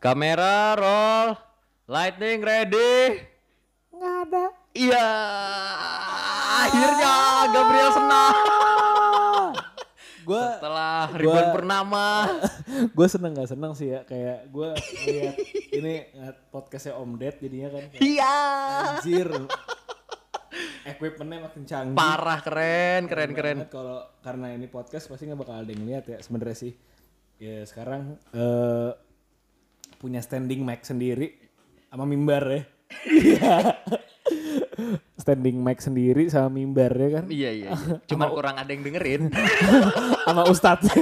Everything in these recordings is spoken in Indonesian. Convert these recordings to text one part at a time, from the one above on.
Kamera roll. Lightning ready. Nggak ada. Iya. Akhirnya Gabriel senang. Gue Setelah ribuan Gua- purnama. gue seneng gak seneng sih ya kayak gue ngeliat ini podcastnya Om Ded jadinya kan Iya. anjir equipmentnya makin canggih Parah keren, keren, keren. banget kalau karena ini podcast pasti nggak bakal ada yang lihat ya sebenarnya sih ya sekarang eh punya standing mic sendiri sama mimbar ya Iya. standing mic sendiri sama mimbar ya kan Iya, iya. Cuman kurang ada yang dengerin. sama ustadz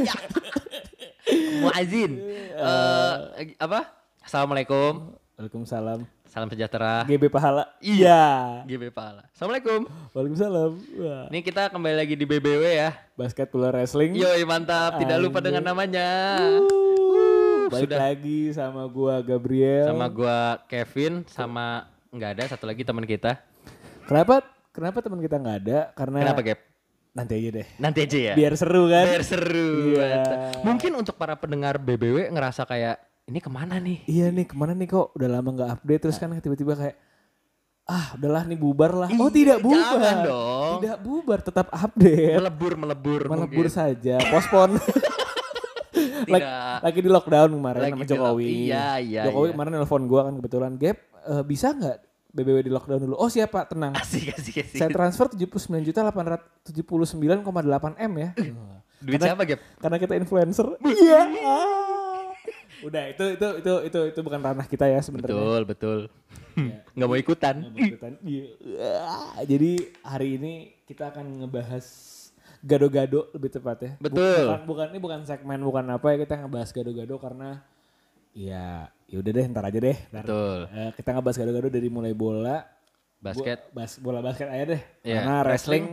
Muazin. Eh apa? Assalamualaikum. Waalaikumsalam Salam sejahtera. GB pahala iya GB Pahala. Assalamualaikum. Waalaikumsalam Wah. Ini kita kembali lagi di BBW ya. basket bola wrestling Yoi mantap, tidak lupa dengan namanya. balik sudah. lagi sama gua Gabriel Sama gua Kevin, sama nggak ada satu lagi teman kita. kenapa kenapa teman kita nggak ada karena Kenapa Gap? nanti aja deh Nanti aja ya. biar seru kan Biar seru. Iya. Mungkin untuk para pendengar BBW ngerasa kayak ini ke mana nih? Iya nih ke mana nih kok udah lama nggak update terus kan tiba-tiba kayak ah udahlah nih bubar lah. Oh Iya, tidak bubar. jangan dong. Tidak bubar tetap update. Melebur, melebur, Melebur mungkin. saja. Pospon. lagi, Tidak. lagi di lockdown kemarin Lagi sama Jokowi. iya, iya, Jokowi iya. kemarin nelpon gua kan kebetulan Gap eh, bisa nggak BBW di lockdown dulu? Oh siapa tenang. Asik, asik, asik. Saya transfer 79 juta 879,8 m ya. Duit siapa Gap? Karena kita influencer. Iya. Udah itu itu itu itu itu bukan ranah kita ya sebenarnya. Betul, betul. Iya. Nggak mau ikutan. Ikutan. Iya. Jadi hari ini kita akan ngebahas gado-gado lebih tepat ya. Betul. Bukan, bukan ini bukan segmen bukan apa ya kita ngebahas gado-gado karena ya ya udah deh ntar aja deh. Ntar, Betul. eh, kita ngebahas gado-gado dari mulai bola, Basket bo- bas, bola basket aja deh. Iya, Karena wrestling,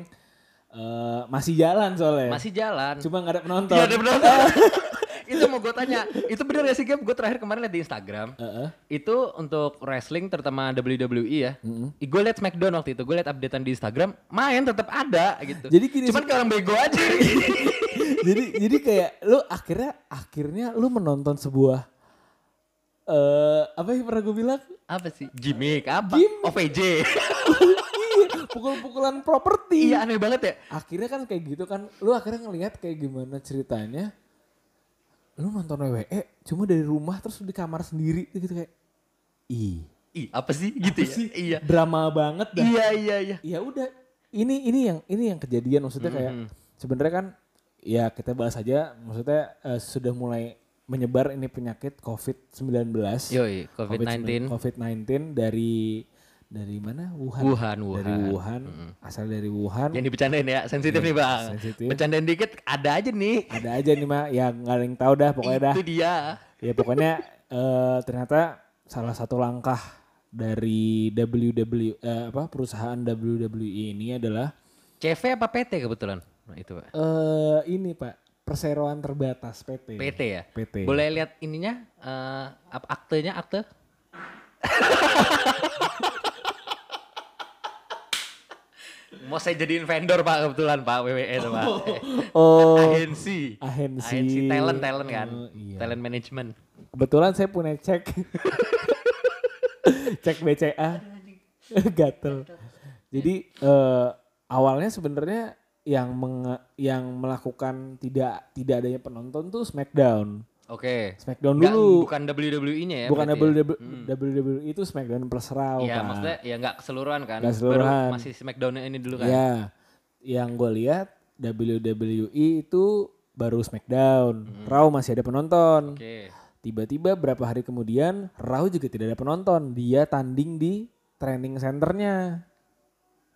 eh, masih jalan soalnya. masih jalan. Cuma nggak ada penonton. Iya ada penonton. itu mau gue tanya, itu bener gak sih Gap? Gue terakhir kemarin liat di Instagram. Heeh. Itu untuk wrestling terutama WWE ya. Gue liat Smackdown waktu itu, gue liat updatean di Instagram, main tetap ada gitu. Jadi gini Cuman kayak orang bego aja. jadi jadi kayak lu akhirnya akhirnya lu menonton sebuah eh apa yang pernah gue bilang apa sih? Gimmick apa? Gimmick. OVJ. iya pukul-pukulan properti iya aneh banget ya. akhirnya kan kayak gitu kan lu akhirnya ngelihat kayak gimana ceritanya lu nonton WWE cuma dari rumah terus di kamar sendiri gitu kayak ih Ih, apa sih gitu ya? Iya. drama banget dah Iya, iya, iya. ya udah ini ini yang ini yang kejadian maksudnya kayak sebenarnya kan ya kita bahas aja maksudnya eh, sudah mulai menyebar ini penyakit COVID-19 Yoi, COVID-19. COVID-19 dari dari mana Wuhan Wuhan, dari Wuhan. Wuhan asal dari Wuhan Yang dibercandain ya, sensitif nih bang. Iya, sensitif. Bercandain dikit, ada aja nih. ada aja nih mah yang nggak ada yang tahu dah pokoknya dah Itu dia. ya pokoknya eh, ternyata salah satu langkah dari WW eh, apa perusahaan WWE ini adalah CV apa PT kebetulan? Nah, itu pak. eh ini Pak perseroan terbatas PT. PT ya? PT. Boleh lihat ininya, eh, apa aktenya, akte? Mau saya jadiin vendor pak kebetulan pak WWE itu pak. Oh, Agensi. agensi. talent talent kan. Oh, iya. Talent management. kebetulan saya punya cek. cek BCA. Gatel. Jadi eh, awalnya sebenarnya yang menge- yang melakukan tidak tidak adanya penonton tuh SmackDown. Oke. SmackDown Nggak, dulu. Bukan WWE-nya ya? Bukan berarti ya? WWE, WWE itu SmackDown plus Raw Iya, kan. maksudnya ya nggak keseluruhan kan? Nggak keseluruhan. Baru masih Smackdown ini dulu kan? Ya, yang gue lihat WWE itu baru SmackDown, Raw masih ada penonton. Oke. Tiba-tiba berapa hari kemudian Raw juga tidak ada penonton. Dia tanding di training centernya,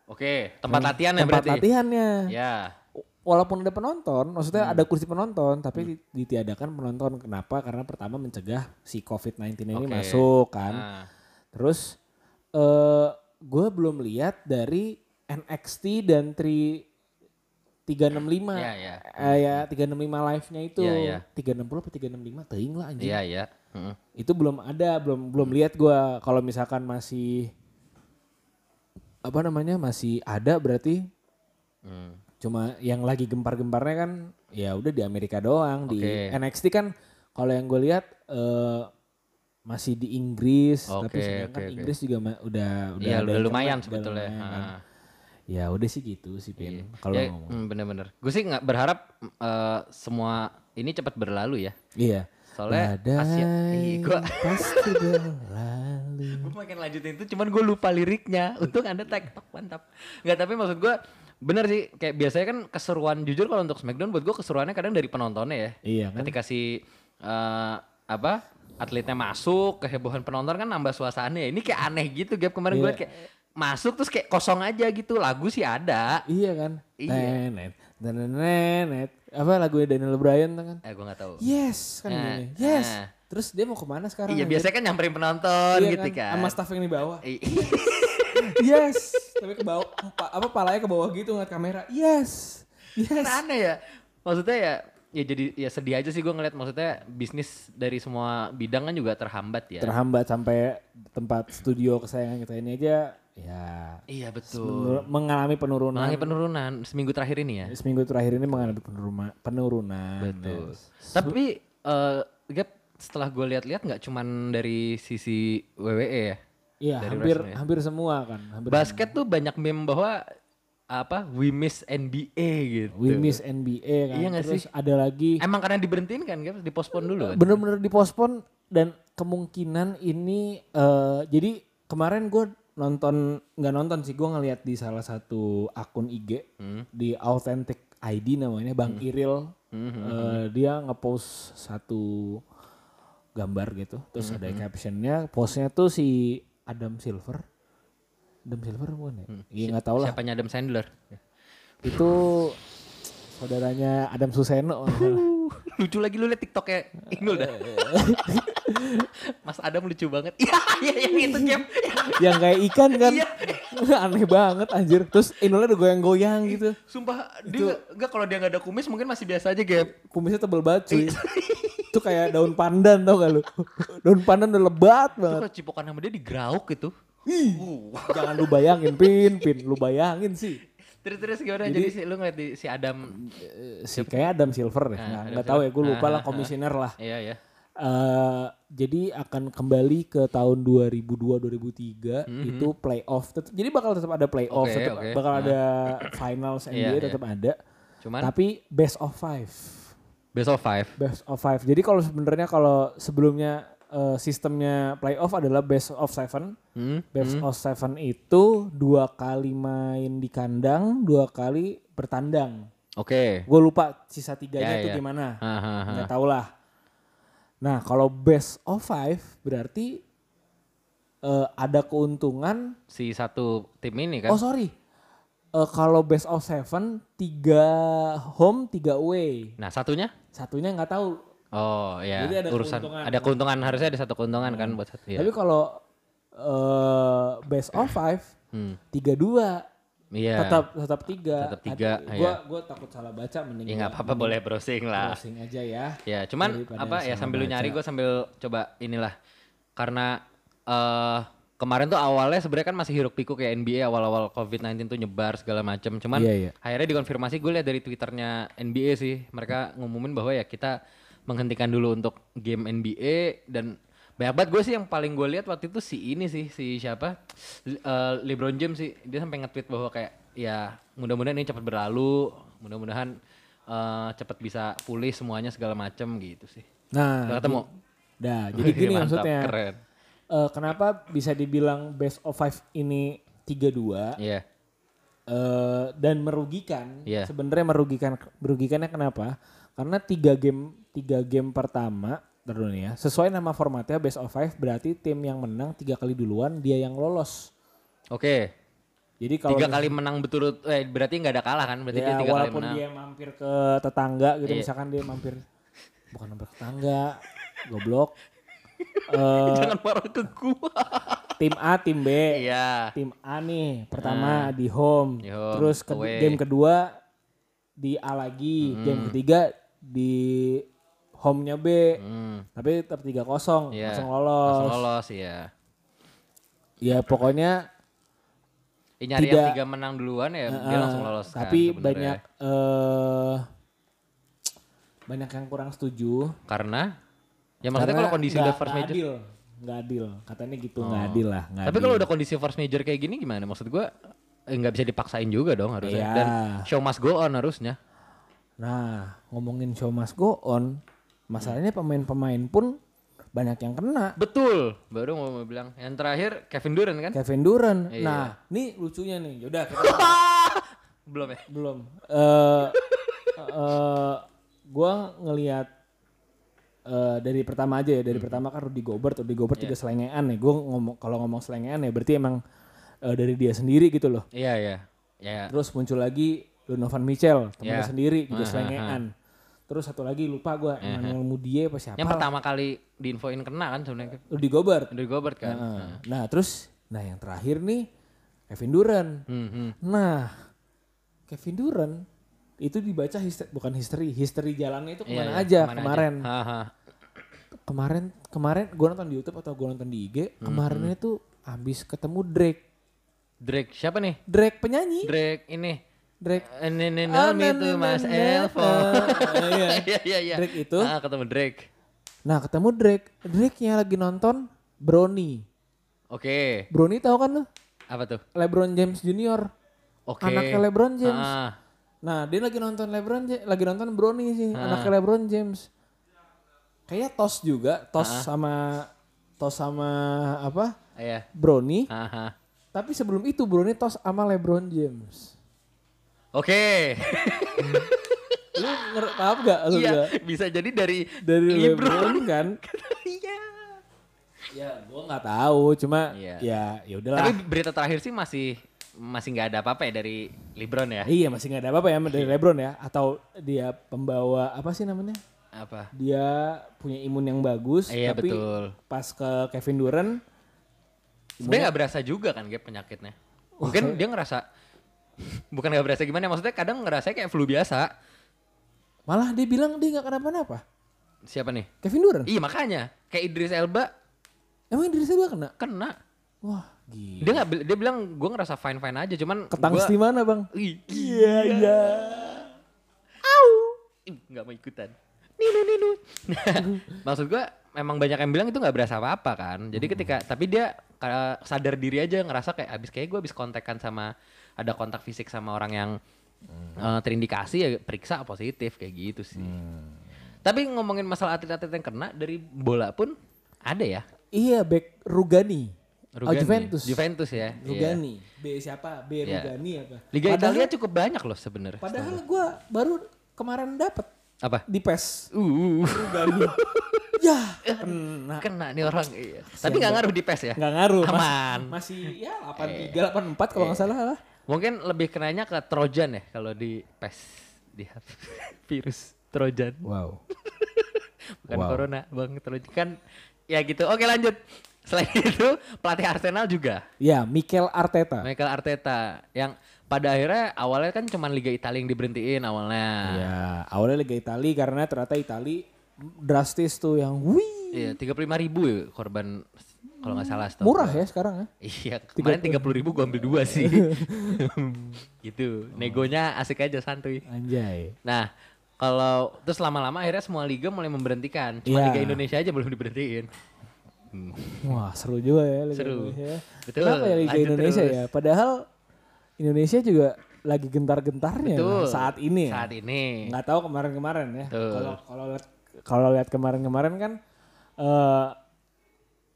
Oke, tempat latihan ya tempat berarti? latihannya. Ya. Walaupun ada penonton, maksudnya Hmm. ada kursi penonton, tapi di- ditiadakan penonton. Kenapa? Karena pertama mencegah si COVID-19 ini Oke. masuk kan. Nah, Terus eh gue belum lihat dari NXT dan Tri 365. Iya, iya. Eh, ya 365 live-nya itu. Iya, iya. 360 apa 365 teuing lah anjing. Iya, iya. Heeh. Itu belum ada, belum belum lihat gua kalau misalkan masih apa namanya? masih ada berarti Hmm. Cuma yang lagi gempar-gemparnya kan ya udah di Amerika doang di Oke. NXT kan kalau yang gue lihat eh, masih di Inggris tapi Oke, sedangkan oke, oke. Inggris juga udah udah Iya ada udah lumayan sebetulnya. lumayan kan. Ah. Ya udah sih gitu sih Pin. Kalau Ya, ngomong. hmm, bener-bener. Gue sih nggak berharap eh, semua ini cepat berlalu ya. Iya. Soalnya Asia, Ih, gua, pasti berlalu. gue pengen lanjutin itu, cuman gue lupa liriknya. Untung anda tektok mantap. Nggak tapi maksud gue bener sih kayak biasanya kan keseruan jujur kalau untuk Smackdown buat gue keseruannya kadang dari penontonnya ya. Iya kan? Ketika si eh, apa atletnya masuk kehebohan penonton kan nambah suasana ya. Ini kayak aneh gitu Gap kemarin gue Iya. kayak masuk terus kayak kosong aja gitu lagu sih ada. Iya kan? Iya. Tenet, tenenet. Apa lagunya Daniel Bryan kan? Eh gue nggak tahu. Yes kan Nah, gini. Yes. nah. Terus dia mau ke mana sekarang? Iya biasanya kan nyamperin penonton Iya gitu kan. Sama staff yang di bawah. Yes. Tapi ke bawah, pa- apa palanya ke bawah gitu ngeliat kamera. Yes. Yes. Kan aneh ya. Maksudnya ya ya jadi ya sedih aja sih gue ngeliat maksudnya bisnis dari semua bidang kan juga terhambat ya. Terhambat sampai tempat studio kesayangan kita ini aja ya iya betul. mengalami penurunan. Mengalami penurunan seminggu terakhir ini ya. Seminggu terakhir ini mengalami penurunan. penurunan. Betul. Yes. Tapi eh Gap setelah gue lihat-lihat nggak cuman dari sisi WWE ya. Iya, Dari hampir wrestling ya. hampir semua kan. Hampir Basket tuh banyak meme bahwa apa we miss NBA gitu. We miss NBA kan. Iya nggak Terus sih? ada lagi Emang karena diberhentiin kan? Dipospon dulu kan? bener-bener dipospon dan kemungkinan ini eh jadi kemarin gue nonton nggak nonton sih gue ngeliat di salah satu akun IG Hmm. di Authentic ID namanya Bang Iril Hmm, Eh, dia ngepost satu gambar gitu terus Hmm, ada captionnya postnya tuh si Adam Silver Adam Silver bukan ya? Iya nggak tahu lah Siapanya Adam Sandler? itu saudaranya Adam Suseno lucu lagi lu liat TikToknya Inul dah. Mas Adam lucu banget. Iya, iya yang itu game. yang kayak ikan kan Iya. aneh banget anjir terus Inulnya udah goyang-goyang gitu Sumpah dia enggak kalau dia nggak ada kumis mungkin masih biasa aja game. kumisnya tebel banget cuy itu kayak daun pandan tau gak lu? Daun pandan udah lebat Itu banget. kalau cipokan sama dia digrauk gitu. jangan lu bayangin pin. Pin lu bayangin sih. Terus terus gimana jadi, si lu ngeliat di, si Adam? Si kayak Adam Silver deh. Nggak Adam nggak tahu ya gue lupa Silver. lah Ah, ah, komisioner lah. Iya ya. Eh, jadi akan kembali ke tahun 2002 2003 Mhm. itu playoff. Tetap jadi bakal tetap ada playoff Oke, tetap oke. bakal ada finals NBA Iya, iya. tetap ada. Cuman tapi best of five best of five. best of five jadi kalau sebenarnya kalau sebelumnya eh, sistemnya playoff adalah best of seven Hmm? best of seven itu dua kali main di kandang dua kali bertandang Oke. gue lupa sisa tiganya Ya, itu ya. gimana nggak tahu lah. Nah kalau best of five berarti eh, ada keuntungan. Si satu tim ini kan. Oh sorry, Eh, kalau best of seven tiga home tiga away. Nah satunya? Satunya nggak tahu. Oh ya. Jadi ada urusan keuntungan. ada keuntungan harusnya ada satu keuntungan kan buat satu. Ya. Tapi kalau eh, best of five Hmm. tiga dua Iya. tetap tetap tiga. Tetap tiga, Aduh, Gua iya. gua takut salah baca mending. Ya nggak apa-apa boleh browsing lah. Browsing aja ya. Ya, cuman Daripada apa ya sambil lu nyari gue sambil coba inilah karena eh kemarin tuh awalnya sebenarnya kan masih hiruk pikuk kayak NBA awal-awal COVID-19 tuh nyebar segala macam. Cuman Iya, iya. akhirnya dikonfirmasi gue lihat dari twitternya NBA sih mereka ngumumin bahwa ya kita menghentikan dulu untuk game NBA dan banyak banget gue sih yang paling gue lihat waktu itu si ini sih si siapa Le- eh, LeBron James sih dia sampai nge-tweet bahwa kayak ya mudah-mudahan ini cepat berlalu mudah-mudahan eh, cepat bisa pulih semuanya segala macam gitu sih Nah, Udah ketemu Dah, jadi gini maksudnya. keren Eh, kenapa bisa dibilang best of five ini 3-2 iya eh, dan merugikan? Iya. Sebenarnya merugikan merugikannya kenapa? Karena tiga game tiga game pertama nih ya. Sesuai nama formatnya best of five berarti tim yang menang tiga kali duluan dia yang lolos. oke Jadi kalau tiga kali menang betul eh berarti nggak ada kalah kan berarti dia ya, tiga kali walaupun menang dia mampir ke tetangga gitu Iya. misalkan dia mampir bukan mampir ke tetangga goblok Eh, jangan marah ke gua tim A tim B iya tim A nih pertama di home, Di home, terus ke- away. game kedua di A lagi, game ketiga di home-nya B, hmm. tapi tetap 3-0, Iya. langsung lolos. langsung lolos ya Ya pokoknya Ya, nyari yang Tidak- tiga menang duluan ya dia eh, langsung lolos kan tapi sebenarnya. banyak eh banyak yang kurang setuju. karena ya maksudnya karena kalau kondisi udah first major adil. nggak adil. Katanya gitu nggak adil lah. Oh. Tapi kalau udah kondisi force major kayak gini gimana? Maksud gua eh, nggak bisa dipaksain juga dong harusnya. Iya. Dan show must go on harusnya. Nah ngomongin show must go on, masalahnya pemain-pemain pun banyak yang kena. Betul. Baru mau bilang yang terakhir Kevin Durant kan? Kevin Durant. Iya. Nah, nih lucunya nih. Yaudah kita Belum ya? belum. Eh eh, gua ngelihat eh, dari pertama aja ya, dari pertama kan Rudy Gobert, Rudy Gobert juga selengean nih. Gua ngomong kalau ngomong selengean ya berarti emang eh, dari dia sendiri gitu loh. Iya iya. Ya. Terus muncul lagi Donovan Mitchell, temennya Ya. sendiri juga Aha, selengean. Terus satu lagi lupa gua Emmanuel Mudiay apa siapa? Yang pertama kali diinfoin kena kan sebenarnya Rudy Gobert. dari Gobert kan. Nah, nah, terus nah yang terakhir nih Kevin Durant. Hmm, hmm. Nah, Kevin Durant itu dibaca history, bukan history, history jalannya itu Iya, ke mana iya, aja ke mana kemarin. Haha. Kemarin kemarin gue nonton di YouTube atau gue nonton di IG, kemarin itu habis ketemu Drake. Drake siapa nih? Drake penyanyi. Drake ini. Drake. Ini ini Ah, to na, Mas Elvo. na. Iya. Iya iya iya. Drake itu. Ah, ketemu Drake. Nah, ketemu Drake. Drake-nya lagi nonton Brony. Oke. Brony tahu kan lu? Apa tuh? LeBron James Junior. Oke. Anaknya LeBron James. Ah, Nah, dia lagi nonton LeBron lagi nonton Brony sih, Ah. anaknya LeBron James. Kayaknya tos juga, tos sama tos sama apa? iya. Brony. Haha. Tapi sebelum itu Brony tos sama LeBron James. Oke. Lu ngerti paham gak lu Iya, gak? bisa jadi dari Dari LeBron. LeBron kan? Iya. ya, gua nggak tahu, cuma Iya. ya ya udahlah. Tapi berita terakhir sih masih masih nggak ada apa-apa ya dari LeBron ya. Iya, masih nggak ada apa-apa ya dari LeBron ya atau dia pembawa apa sih namanya? Apa? Dia punya imun yang bagus, Iya, tapi betul. pas ke Kevin Durant Sebenarnya nggak berasa juga kan Gap penyakitnya. Mungkin dia ngerasa bukan nggak berasa gimana, maksudnya kadang ngerasa kayak flu biasa. malah dia bilang dia nggak kenapa-napa. Siapa nih? Kevin Durant. Iya makanya kayak Idris Elba Emang Idris Elba kena? kena. Wah, gila. Dia nggak dia bilang gue ngerasa fine fine aja, cuman Ketangs gua- di mana, Bang? Iya, iya. Ih, nggak mau ikutan. Ninu ninu. Maksud gua emang banyak yang bilang itu nggak berasa apa-apa kan. Jadi ketika tapi dia sadar diri aja ngerasa kayak abis kayak gue abis kontekan sama ada kontak fisik sama orang yang eh, terindikasi ya periksa positif kayak gitu sih. Tapi ngomongin masalah atlet-atlet yang kena dari bola pun ada ya. Iya, back Rugani. Oh, Rugani. Juventus. Juventus ya. Iya. Rugani. B siapa? B Iya. Rugani apa? Liga Padahal- Italia cukup banyak loh sebenarnya. Padahal gua baru kemarin dapet Apa? di PES. Uh, Rugani. ya, kena. kena nih orang. Iya. Tapi nggak ngaruh di PES ya. Nggak ngaruh. Mas- Aman. Masih ya 83, 84 kalau nggak salah lah. Mungkin lebih kenanya ke Trojan ya kalau di PES di virus Trojan Wow. bukan Wow. corona bang Trojan kan ya gitu oke lanjut selain itu pelatih Arsenal juga Ya, Mikel Arteta. Michael Arteta yang pada akhirnya awalnya kan cuma Liga Italia yang diberhentiin awalnya Ya, awalnya Liga Itali karena ternyata Itali drastis tuh yang wih. iya tiga puluh ribu ya korban kalau nggak salah setahu Murah ya sekarang ya. Iya, kemarin tiga puluh ribu gue ambil dua sih. gitu, negonya asik aja santuy. Anjay. Nah, kalau terus lama-lama akhirnya semua liga mulai memberhentikan. Cuma Iya. Liga Indonesia aja belum diberhentiin. Wah seru juga ya Liga Seru. Indonesia. Betul, Kenapa ya Liga lanjut Indonesia terus. ya? Padahal Indonesia juga lagi gentar-gentarnya Betul. nah, saat ini ya. Saat ini. Nggak tahu kemarin-kemarin ya. Kalau kalau lihat kalau lihat kemarin-kemarin kan eh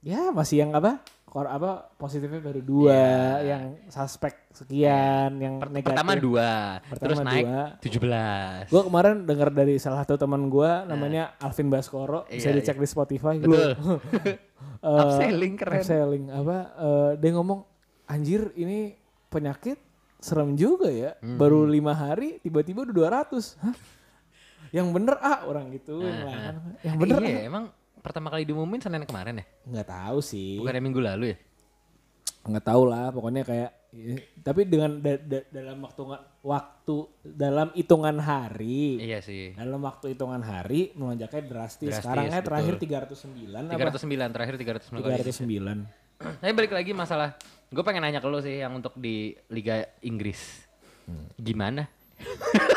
ya masih yang apa? Kor apa positifnya baru dua, Iya. yang suspek sekian, yang negatif. Pertama dua, Pertama terus naik dua. 17. Gue kemarin dengar dari salah satu teman gue namanya Alvin Baskoro, bisa Iya, dicek di Spotify. Betul. Gua- Eh, Upselling keren. Upselling apa? eh, dia ngomong anjir ini penyakit serem juga ya. Baru lima hari tiba-tiba udah 200 Hah? Yang bener ah orang gitu. Yang bener iya, ah. emang pertama kali diumumin Senin kemarin ya? Nggak tahu sih. Bukan minggu lalu ya? Nggak tahu lah. Pokoknya kayak. eh, Tapi dengan da- da- dalam waktu waktu dalam hitungan hari. Iya sih. Dalam waktu hitungan hari melonjaknya drastis. Drastis, Sekarang kan terakhir. 309 apa? 309 terakhir 309 kali. 309. Tapi balik lagi masalah, gue pengen nanya ke lo sih yang untuk di Liga Inggris. Hmm. Gimana?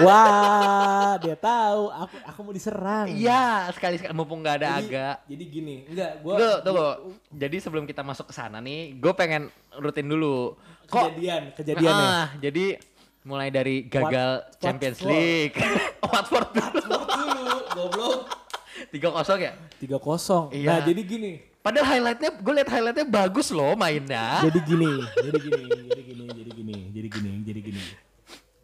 Wah, dia tahu aku aku mau diserang. Iya, sekali sekali mumpung nggak ada Jadi, aga. jadi gini, enggak gua Tunggu, tunggu. Jadi sebelum kita masuk ke sana nih, gue pengen rutin dulu. Kok kejadian, kejadiannya. Ah, jadi mulai dari gagal Wat- Champions Watford. League. Watford dulu. dulu, goblok. 3-0 ya? 3-0. Iya. Nah, jadi gini. Padahal highlightnya, gue liat highlightnya bagus loh mainnya. Jadi gini, jadi gini, jadi gini, jadi gini, jadi gini, jadi gini.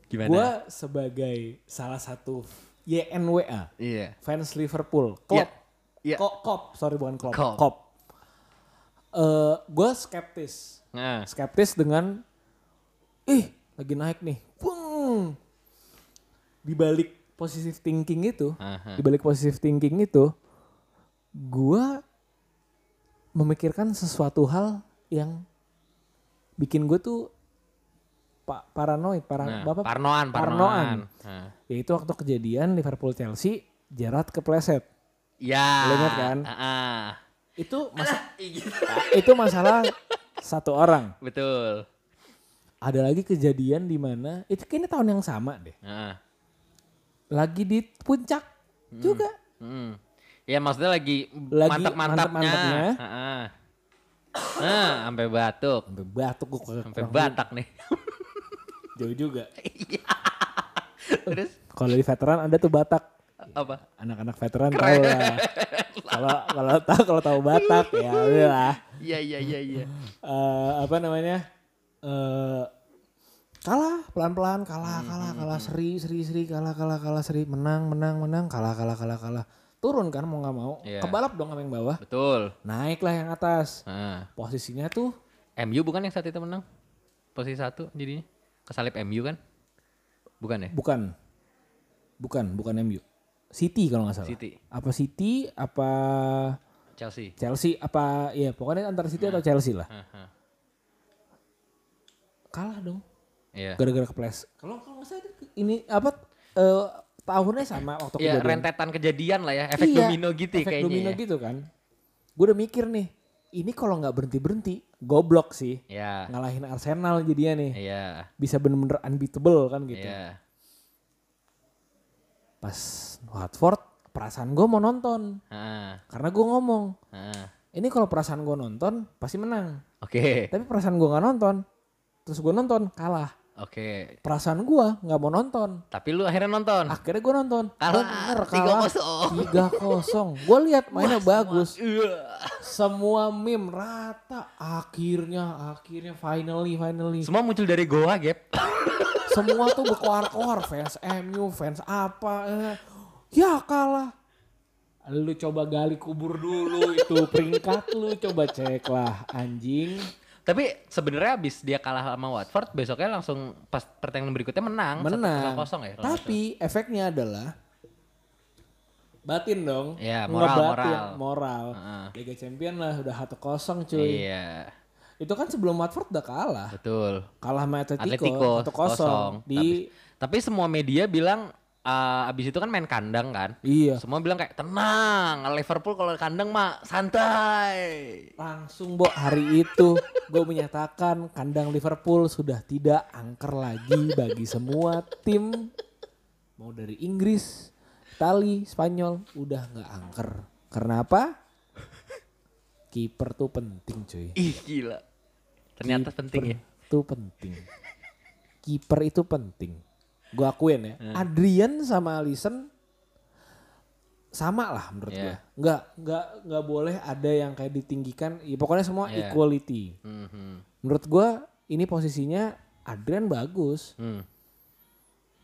Gimana? Gua sebagai salah satu YNWA, Iya. fans Liverpool. Klopp. Iya. Kok, Kop, sorry bukan Klopp. Klopp. Kop. Eh, gue skeptis. Nah, Skeptis dengan ih, lagi naik nih. Bung. Di balik positive thinking itu, Aha. di balik positive thinking itu, gua memikirkan sesuatu hal yang bikin gue tuh pa paranoid, para, nah, bapak parnoan, parnoan. parnoan. Nah. Yaitu waktu kejadian Liverpool Chelsea, Gerrard kepleset. Ya. Lo ingat kan? Ah, ah. Itu masa, Iya. itu masalah satu orang. Betul. Ada lagi kejadian di mana itu kayaknya tahun yang sama deh. Nah. Lagi di puncak juga. Hmm. Ya maksudnya lagi, Lagi mantap-mantapnya. mantap-mantapnya. Heeh. Nah, sampai batuk. Sampai batuk gue Sampai batak nih. jauh juga. Terus Kalau di veteran ada tuh Batak. apa? Anak-anak veteran tahu lah. Kalau kalau tahu kalau tahu Batak ya udahlah. Iya iya iya iya. Eh, apa namanya? eh kalah pelan-pelan kalah kalah kalah seri seri seri kalah kalah kalah seri menang menang menang kalah kalah kalah kalah turun kan mau nggak mau Iya. kebalap dong sama yang bawah Betul. naiklah yang atas Nah. posisinya tuh MU bukan yang saat itu menang? Posisi satu jadinya? Kesalip MU kan? Bukan ya? bukan bukan bukan MU City kalau nggak salah City. apa City apa Chelsea. Chelsea apa ya pokoknya antara City atau Chelsea lah kalah dong Iya. gara-gara keples kalau kalau nggak salah ini apa eh, tahunnya sama waktu Ya kejadian rentetan kejadian lah ya, efek Iya, domino gitu efek kayaknya. domino ya. gitu kan gue udah mikir nih ini kalau nggak berhenti berhenti goblok sih Ya. ngalahin Arsenal jadinya nih Iya. bisa bener-bener unbeatable kan gitu Iya. pas Watford perasaan gue mau nonton Ah, karena gue ngomong ah. ini kalau perasaan gue nonton pasti menang Oke. tapi perasaan gue nggak nonton terus gue nonton kalah Oke. perasaan gue nggak mau nonton. Tapi lu akhirnya nonton. akhirnya gue nonton. Kalah, bener kalah. 3-0. tiga kosong. Gue lihat mainnya bagus. Iya. semua meme rata. Akhirnya akhirnya finally finally. Semua muncul dari goa, Gap. semua tuh berkoar-koar. Fans MU fans apa eh. ya kalah. Lu coba gali kubur dulu. Itu peringkat lu. Coba cek lah anjing Tapi sebenarnya abis dia kalah sama Watford, besoknya langsung pas pertandingan berikutnya menang. menang 1-0 ya. tapi efeknya adalah batin dong Iya, moral, Ngebatin, moral. moral Heeh. Liga Champion lah udah satu kosong cuy Iya, itu kan sebelum Watford udah kalah betul. kalah sama Atletico, Atletico satu kosong di Tapi, tapi semua media bilang eh, abis itu kan main kandang kan. iya Semua bilang kayak tenang, Liverpool kalau kandang mah santai. Langsung Bo hari itu gue menyatakan kandang Liverpool sudah tidak angker lagi bagi semua tim mau dari Inggris, Itali, Spanyol udah nggak angker. Karena apa? Kiper tuh penting cuy. Ih gila. Ternyata penting ya. Itu penting. Kiper itu penting. Gue akuin ya. Hmm. Adrian sama Alisson sama lah menurut Iya. gue. Nggak nggak nggak boleh ada yang kayak ditinggikan. Ya, pokoknya semua Iya. equality. Mhm. Menurut gue ini posisinya Adrian bagus. Hmm.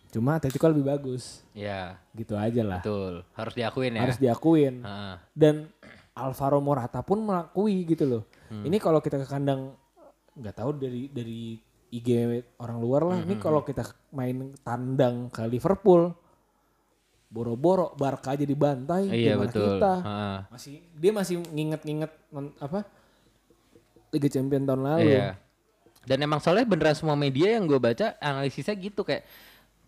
Cuma Atletico lebih bagus. Ya, Gitu aja lah. betul. Harus diakuin ya. Harus diakuin. Heeh. Dan Alvaro Morata pun mengakui gitu loh. Hmm. Ini kalau kita ke kandang nggak tahu dari dari IG orang luar lah. Hmm, Ini kalau kita main tandang ke Liverpool, boro-boro Barca aja dibantai. Iya gimana betul. Kita Heeh. masih dia masih nginget-nginget apa Liga Champion tahun lalu. Iya. Dan emang soalnya beneran semua media yang gue baca analisisnya gitu kayak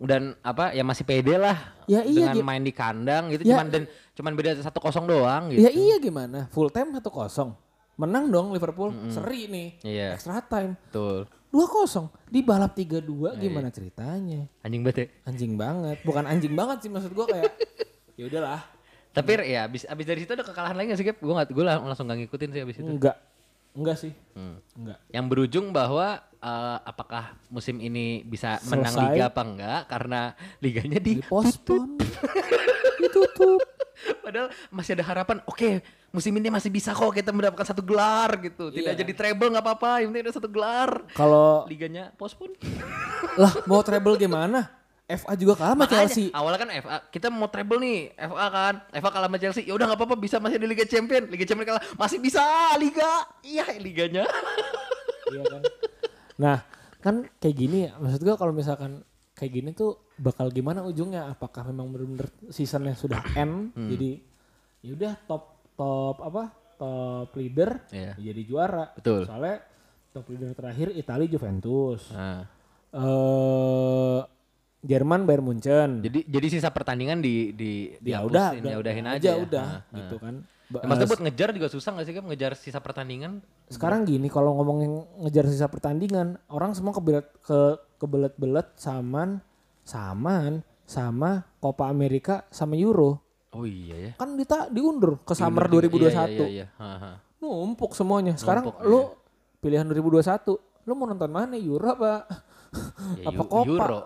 dan apa ya masih pede lah Ya iya, dengan main di kandang gitu Ya. cuman dan cuman beda satu kosong doang gitu. Ya iya gimana? Full time atau kosong? Menang dong Liverpool. Seri nih. Iya. extra time. Betul. 2-0 di balap 3-2 gimana ceritanya? Anjing banget ya. anjing banget. Bukan anjing banget sih maksud gua kayak ya udahlah. Tapi ya abis, abis dari situ ada kekalahan lagi gak sih Gap? Gue gak, gue langsung gak ngikutin sih abis itu. enggak enggak sih. Hmm. enggak Yang berujung bahwa eh, apakah musim ini bisa menang Selesai. liga apa enggak karena liganya di ditutup padahal masih ada harapan oke musim ini masih bisa kok kita mendapatkan satu gelar gitu. Tidak Iya. jadi treble nggak apa-apa. Yang penting ada satu gelar. Kalau liganya postpone. Lah mau treble gimana? FA juga kalah sama Makanya, Chelsea. awalnya kan FA kita mau treble nih FA kan. FA kalah sama Chelsea. Ya udah nggak apa-apa bisa masih di Liga Champion. Liga Champion kalah masih bisa Liga. Iya liganya. Iya kan? Nah kan kayak gini ya. Maksud gua kalau misalkan kayak gini tuh bakal gimana ujungnya apakah memang benar-benar seasonnya sudah end Hmm. jadi ya udah top top apa top leader Iya. jadi juara Betul. soalnya top leader terakhir Italia Juventus nah, eh Jerman Bayern Munchen jadi jadi sisa pertandingan di di ya dihapusin, udah, ya udahin aja, aja, ya. udah Nah, gitu nah. kan Ya, maksudnya buat ngejar juga susah gak sih kan ngejar sisa pertandingan sekarang gini kalau ngomongin ngejar sisa pertandingan orang semua kebelet ke kebelet-belet saman saman sama Copa America sama Euro oh iya ya kan dita diundur ke summer Diundur juga. 2021 Iya, iya, iya. Ha, ha. numpuk semuanya sekarang Numpuk, lu pilihan 2021 lu mau nonton mana Euro apa Ya, apa Copa Euro.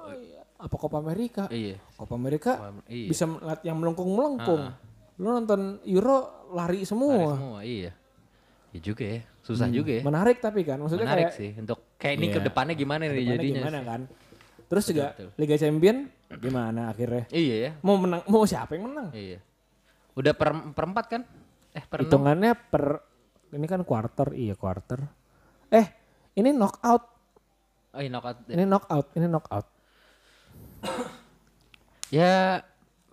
apa Copa America Iya. Copa America Iya. bisa melihat yang melengkung-melengkung lu nonton Euro lari Lari semua semua, iya. Ya juga ya, susah juga ya. menarik tapi kan maksudnya Menarik kayak sih untuk kayak ini Iya. ke depannya gimana nih jadinya. gimana kan terus juga betul. Liga Champion gimana akhirnya Iya ya. mau menang mau siapa yang menang Iya. Udah per, perempat kan? Eh per hitungannya per ini kan quarter iya quarter eh ini knockout Oh iya knockout. ini knockout ini knockout Ya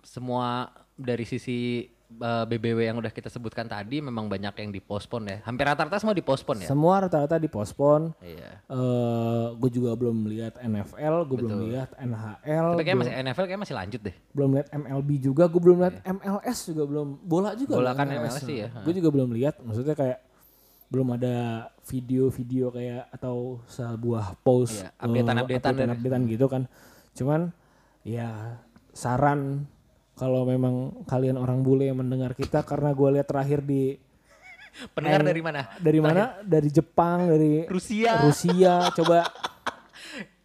semua dari sisi uh, BBW yang udah kita sebutkan tadi memang banyak yang dipospon ya. Hampir rata-rata semua dipospon ya. semua rata-rata dipospon Iya. eh gue juga belum lihat NFL gue belum lihat NHL Tapi kayak masih NFL kayak masih lanjut deh. belum lihat MLB juga gue belum lihat MLS juga belum bola juga Bola kan MLS sih ya, gue juga belum lihat maksudnya kayak belum ada video-video kayak atau sebuah post Iya, updatean-updatean dari- updatean gitu kan cuman ya saran kalau memang kalian orang bule yang mendengar kita karena gue lihat terakhir di Pendengar dari mana? dari mana dari Jepang dari Rusia. Rusia coba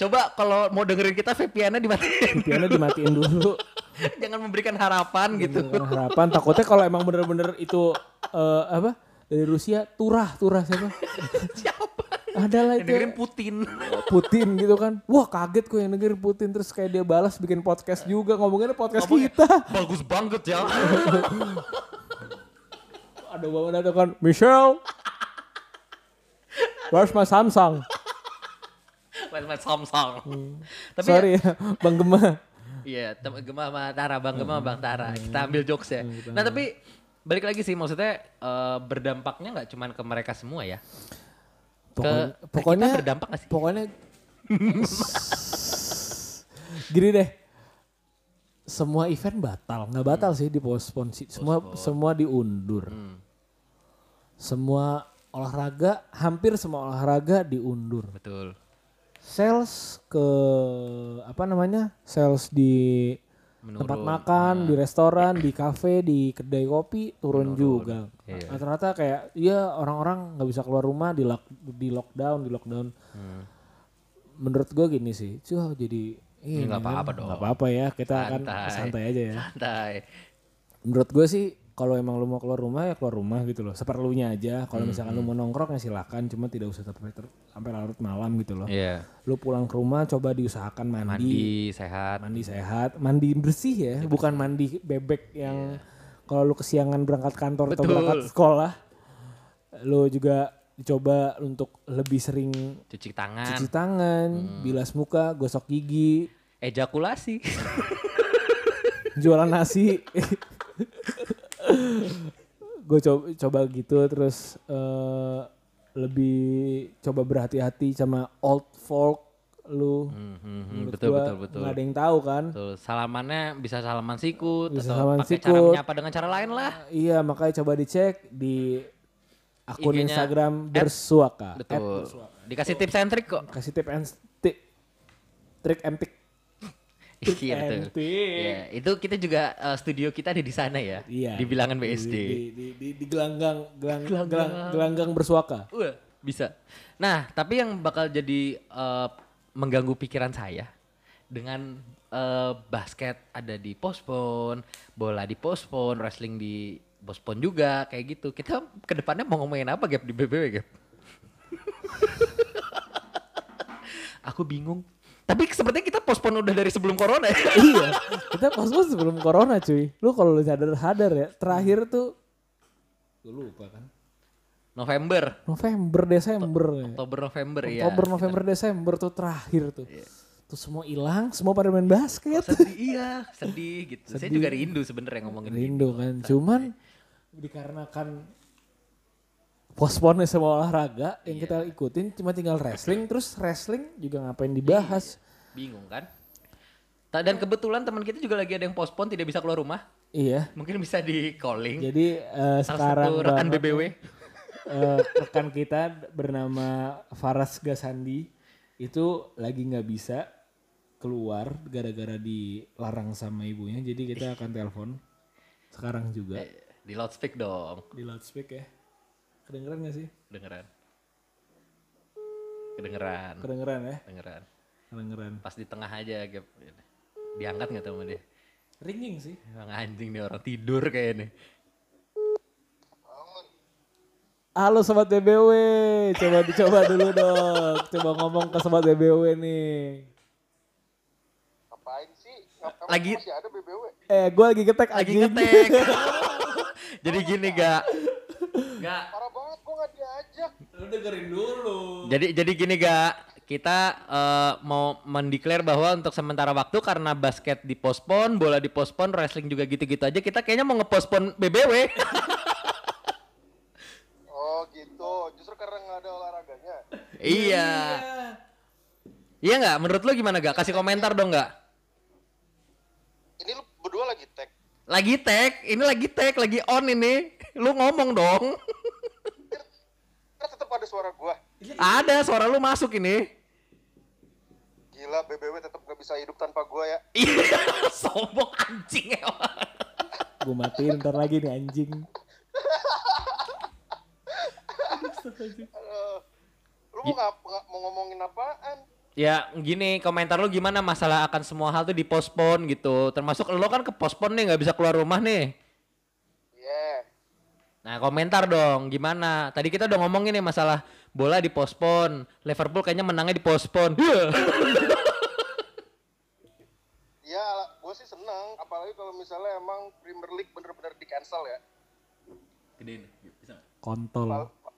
Coba kalau mau dengerin kita VPN-nya dimatiin. VPN-nya dimatiin dulu Jangan memberikan harapan gitu. dengan harapan takutnya kalau emang bener-bener itu eh, apa dari Rusia turah turah Siapa? Ada lah itu dengerin Putin. Putin gitu kan wah kaget kok yang dengerin Putin terus kayak dia balas bikin podcast juga ngomonginnya podcast Ngomongnya, kita Bagus banget ya. ada bawa datang kan Michelle where's my Samsung Mas Samsung. Tapi sorry ya Bang Gema Iya, Gema sama Tara, Bang Gema, Bang Tara. Kita ambil jokes ya. Nah tapi balik lagi sih, maksudnya eh, berdampaknya nggak cuman ke mereka semua ya. Pokoknya, ke pokoknya kita berdampak gak sih? Pokoknya gini deh. Semua event batal, nggak batal sih di postpone sih. Semua semua diundur. Hmm. Semua olahraga, hampir semua olahraga diundur. Betul. Sales ke apa namanya? Sales di tempat Menurun. makan, di restoran, di kafe, di kedai kopi turun juga. Iya. Rata-rata kayak ya orang-orang nggak bisa keluar rumah di lock, di lockdown, di lockdown. Hmm. Menurut gue gini sih, cuh jadi ini nggak apa-apa dong. nggak apa-apa ya, kita kan Santai. santai aja ya. Santai. Menurut gue sih kalau emang lu mau keluar rumah ya keluar rumah gitu loh, seperlunya aja. Kalau Hmm, misalkan lu mau nongkrong ya silakan, cuma tidak usah sampai sampai larut malam gitu loh. Iya. Lu pulang ke rumah coba diusahakan mandi, Mandi sehat. mandi sehat, mandi bersih ya, bukan mandi bebek yang kalau lu kesiangan berangkat kantor atau. Betul. berangkat sekolah, lu juga coba untuk lebih sering Cuci tangan. cuci tangan, Hmm. bilas muka, gosok gigi, Ejakulasi. jualan nasi. gue coba coba gitu terus eh, lebih coba berhati-hati sama old folk lu. Hmm, hmm, hmm, betul, gua betul, betul. nggak ada yang tahu kan. Betul. Salamannya bisa salaman sikut Bisa atau salaman pakai cara sikut. menyapa dengan cara lain lah. Iya makanya coba dicek di akun IG-nya Instagram bersuaka. Betul. bersuaka. Dikasih tips and trick kok. Kasih tip and. Trik and trick. Iya betul. Iya, itu kita juga eh, studio kita ada di sana ya. Iya. Di bilangan BSD. Di, di, di, di, di gelanggang, gelang, gelang, gelanggang bersuaka. Wah, bisa. Nah, tapi yang bakal jadi eh, mengganggu pikiran saya dengan eh, basket ada di postpone, bola di postpone, wrestling di postpone juga kayak gitu. Kita ke depannya mau ngomongin apa Gap di BBW Gap? Aku bingung. Tapi sepertinya kita postpone udah dari sebelum corona ya. iya, kita pas-pas sebelum corona cuy. Lu kalau lu sadar-sadar ya, terakhir tuh lu lupa kan? November, November, Desember. ya. Oktober, November ya. Oktober, November, Desember tuh terakhir tuh. Tuh semua hilang, semua pada main basket. Sedih, iya, sedih gitu. Saya juga rindu sebenarnya ngomongin gitu. Rindu kan, cuman dikarenakan postpone semua olahraga yang kita ikutin cuma tinggal wrestling, terus wrestling juga ngapain dibahas. Bingung kan? Dan kebetulan teman kita juga lagi ada yang postpone tidak bisa keluar rumah. Iya, Mungkin bisa di calling. jadi eh, Salah sekarang satu rekan BBW. eh, rekan kita bernama Faras Gasandi itu lagi nggak bisa keluar gara-gara dilarang sama ibunya jadi kita akan telepon sekarang juga Eh, Di loudspeak dong. di loudspeak ya kedengeran gak sih Kedengeran. Kedengeran. kedengeran ya Kedengeran. kedengeran Pas di tengah aja Gap. Diangkat gak sama dia? ringing sih Emang anjing nih orang tidur kayaknya. halo sobat BBW coba dicoba dulu dong coba ngomong ke sobat BBW nih Ngapain sih? Ngapain Lagi- masih ada BBW? eh gue lagi ketek Lagi ngetek. Jadi gini gak? Gak. Parah banget gua gak diajak. Lu dengerin dulu Jadi jadi gini gak, kita eh, mau mendeklar bahwa untuk sementara waktu karena basket dipospon, bola dipospon, wrestling juga gitu-gitu aja, kita kayaknya mau ngepospon BBW. Oh gitu. Justru karena nggak ada olahraganya. iya. Iya nggak? Menurut lu gimana gak? Kasih komentar dong gak? Ini lu berdua lagi tag. Lagi tag, ini lagi tag, lagi on ini. Lu ngomong dong. Tetap ada suara gua. Ada suara lu masuk ini. Gila BBW tetap gak bisa hidup tanpa gua ya. Iya, sombong anjing emang. gue matiin ntar lagi nih anjing Aduh. Lu mau, ngap, nga- mau ngomongin apaan? Ya gini komentar lu gimana masalah akan semua hal tuh dipospon gitu Termasuk lo kan ke pospon nih nggak bisa keluar rumah nih. Nah komentar dong gimana Tadi kita udah ngomongin nih masalah bola dipospon Liverpool kayaknya menangnya dipospon Ya, gue sih seneng. Apalagi kalau misalnya emang Premier League bener-bener di cancel ya. Gedein kontol Pal- pa-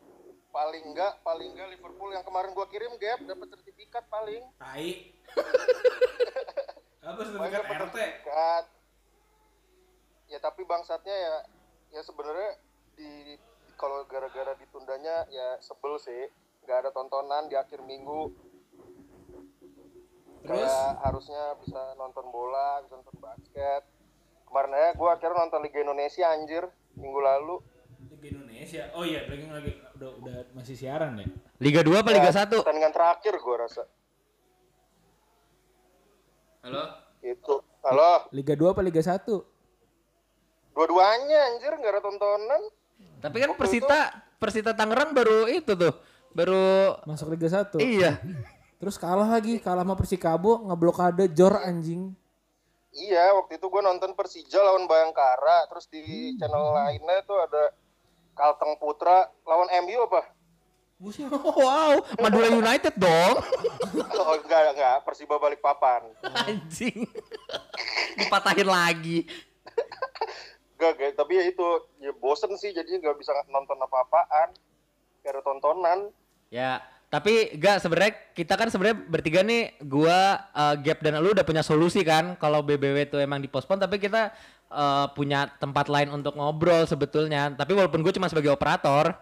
paling enggak, paling enggak Liverpool yang kemarin gua kirim gap dapat sertifikat paling. tai apa sertifikat. Ya tapi bangsatnya ya, ya sebenarnya di kalau gara-gara ditundanya ya sebel sih. Nggak ada tontonan di akhir minggu. Kayak harusnya bisa nonton bola, bisa nonton basket. Kemarin aja gue akhirnya nonton Liga Indonesia anjir minggu lalu. Liga Indonesia oh iya lagi lagi udah udah masih siaran ya Liga 2 apa Liga 1? Pertandingan terakhir gue rasa. Halo? Itu. Halo, Liga 2 apa Liga 1 dua-duanya anjir nggak ada tontonan. Tapi kan Persita Persita Tangerang baru itu tuh Baru masuk Liga 1 Iya. Terus kalah lagi kalah sama Persikabo ngeblokade Jor anjing. Iya, waktu itu gue nonton Persija lawan Bayangkara, terus di channel lainnya tuh ada Kalteng Putra lawan MU apa? Wow Madura United dong. Oh enggak, enggak, Persiba balik papan. Anjing. Dipatahin lagi Enggak, enggak, tapi ya itu, ya bosen sih jadinya gak bisa nonton apa-apaan. Gak ada tontonan. Ya, tapi gak sebenarnya kita kan sebenarnya bertiga nih gua eh, Gap dan lu udah punya solusi kan kalau BBW itu emang dipospon tapi kita eh, punya tempat lain untuk ngobrol sebetulnya. Tapi walaupun gue cuma sebagai operator.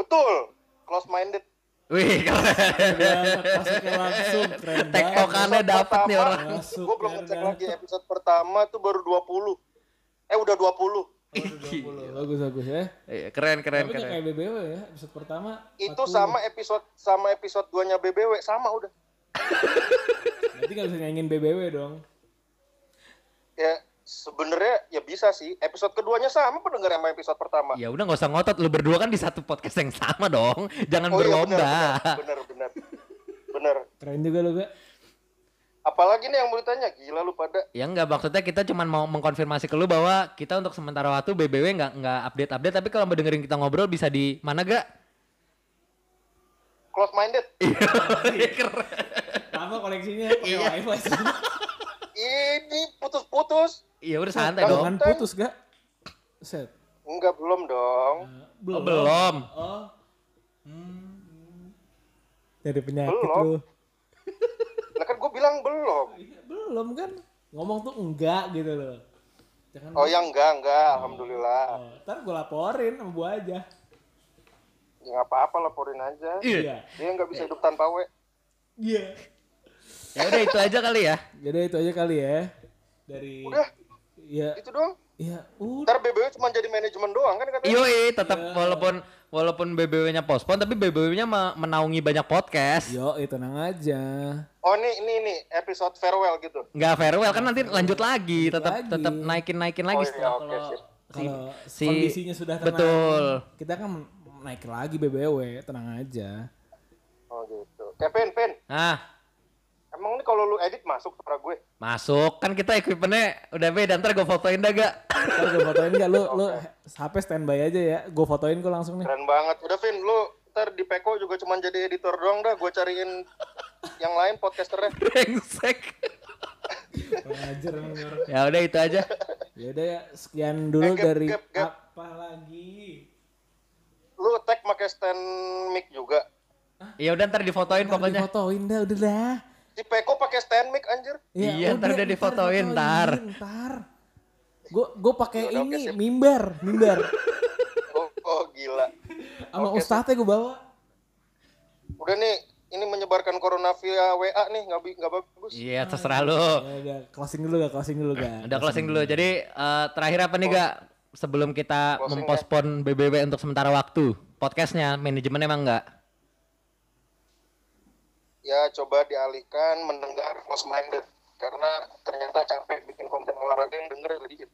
Betul, close minded. Wih, masuknya langsung keren Tektokannya dapet nih orang. Gue belum ngecek lagi episode pertama tuh baru 20. Eh udah 20. Bagus bagus ya. Iya, keren keren Tapi keren. kayak BBW ya. Episode pertama. Itu 40. sama episode sama episode 2-nya BBW sama udah. Berarti nggak bisa nyanyiin BBW dong. Ya sebenarnya ya bisa sih. Episode keduanya sama pendengar sama episode pertama. Ya udah nggak usah ngotot lu berdua kan di satu podcast yang sama dong. Jangan Oh iya berlomba. benar benar benar. Benar. Keren juga lo gak? Apalagi nih yang mau ditanya, gila lu pada. Ya enggak maksudnya kita cuma mau mengkonfirmasi ke lu bahwa kita untuk sementara waktu BBW nggak nggak update update tapi kalau mau dengerin kita ngobrol bisa di mana gak? Close minded. Iya, keren. Apa koleksinya? Pakai Iya. wifi sih. Ini putus-putus. Iya udah santai dong. Jangan putus gak? Set. Enggak belum dong. Oh, belum. Oh. Hmm. Dari penyakit Belum. lu. Lah kan gue bilang belum. Iya, belum kan? Ngomong tuh enggak gitu loh. Jangan Oh ya enggak enggak, alhamdulillah. Oh, ntar gue laporin sama gua aja. Ya nggak apa-apa laporin aja. Iya. Dia nggak bisa hidup tanpa we. Iya. Ya udah itu aja kali ya. Jadi itu aja kali ya. Dari Udah, Iya, itu doang. iya, udah. Ntar BBW cuma jadi manajemen doang kan katanya. Yoi, tetap walaupun walaupun BBW-nya postpone tapi BBW-nya me- menaungi banyak podcast. Yo, itu tenang aja. Oh ini ini ini episode farewell gitu. Nggak farewell kan nanti lanjut lagi, tetap lagi. tetap naikin naikin lagi Oh iya, setelah oke, kalau sip. Kalau si- kondisinya sudah tenang, betul. kita kan naik lagi BBW, tenang aja. Oh gitu. Kevin, Vin, Nah, emang ini kalau lu edit masuk suara gue? masuk kan kita equipmentnya udah beda ntar gue fotoin dah gak? Ntar gue fotoin gak? Lu, lu HP standby aja ya. Gue fotoin kok langsung nih. Keren banget. Udah Vin, lu ntar di Peko juga cuma jadi editor doang dah. Gue cariin yang lain podcasternya. Brengsek. Orang. ya udah itu aja. Ya udah ya, sekian dulu Eh, Gap, dari Gap, Gap. apa lagi? Lu tag pakai stand mic juga. Ya udah ntar difotoin Ntar pokoknya. difotoin dah, udah dah. Di Peko pakai stand mic anjir. Iya, ntar udah difotoin, ntar. Ntar. Gue gue pakai ini sip. mimbar, mimbar. Oh, oh gila. Sama Oke, ustadznya gue bawa. Udah nih, ini menyebarkan corona via WA nih, nggak nggak bagus. Iya terserah lu. Ya udah, closing dulu gak? Closing dulu gak? Udah closing dulu. Jadi eh, terakhir apa nih gak? Sebelum kita Closing mempospon BBW untuk sementara waktu. Podcastnya manajemen emang enggak? Ya coba dialihkan mendengar close minded karena ternyata capek bikin konten olahraga yang denger sedikit.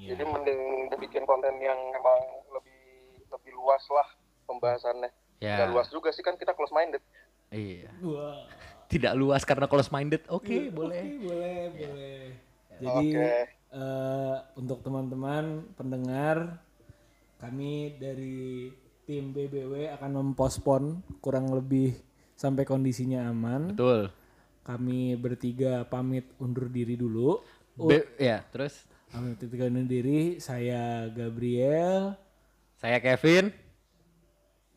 Iya. Jadi mending bikin konten yang emang lebih lebih luas lah pembahasannya. Ya. Nggak luas juga sih kan kita close minded. Iya. Wah. Tidak luas karena close minded. Oke, Oke, boleh. boleh, boleh. Jadi Oke. eh, untuk teman-teman pendengar, kami dari tim BBW akan mempospon kurang lebih sampai kondisinya aman. Betul. Kami bertiga pamit undur diri dulu. B- ya, terus Kami bertiga undur diri. Saya Gabriel. saya Kevin,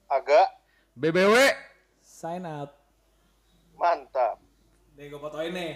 Agak BBW. Sign out. mantap. Nih gue fotoin nih.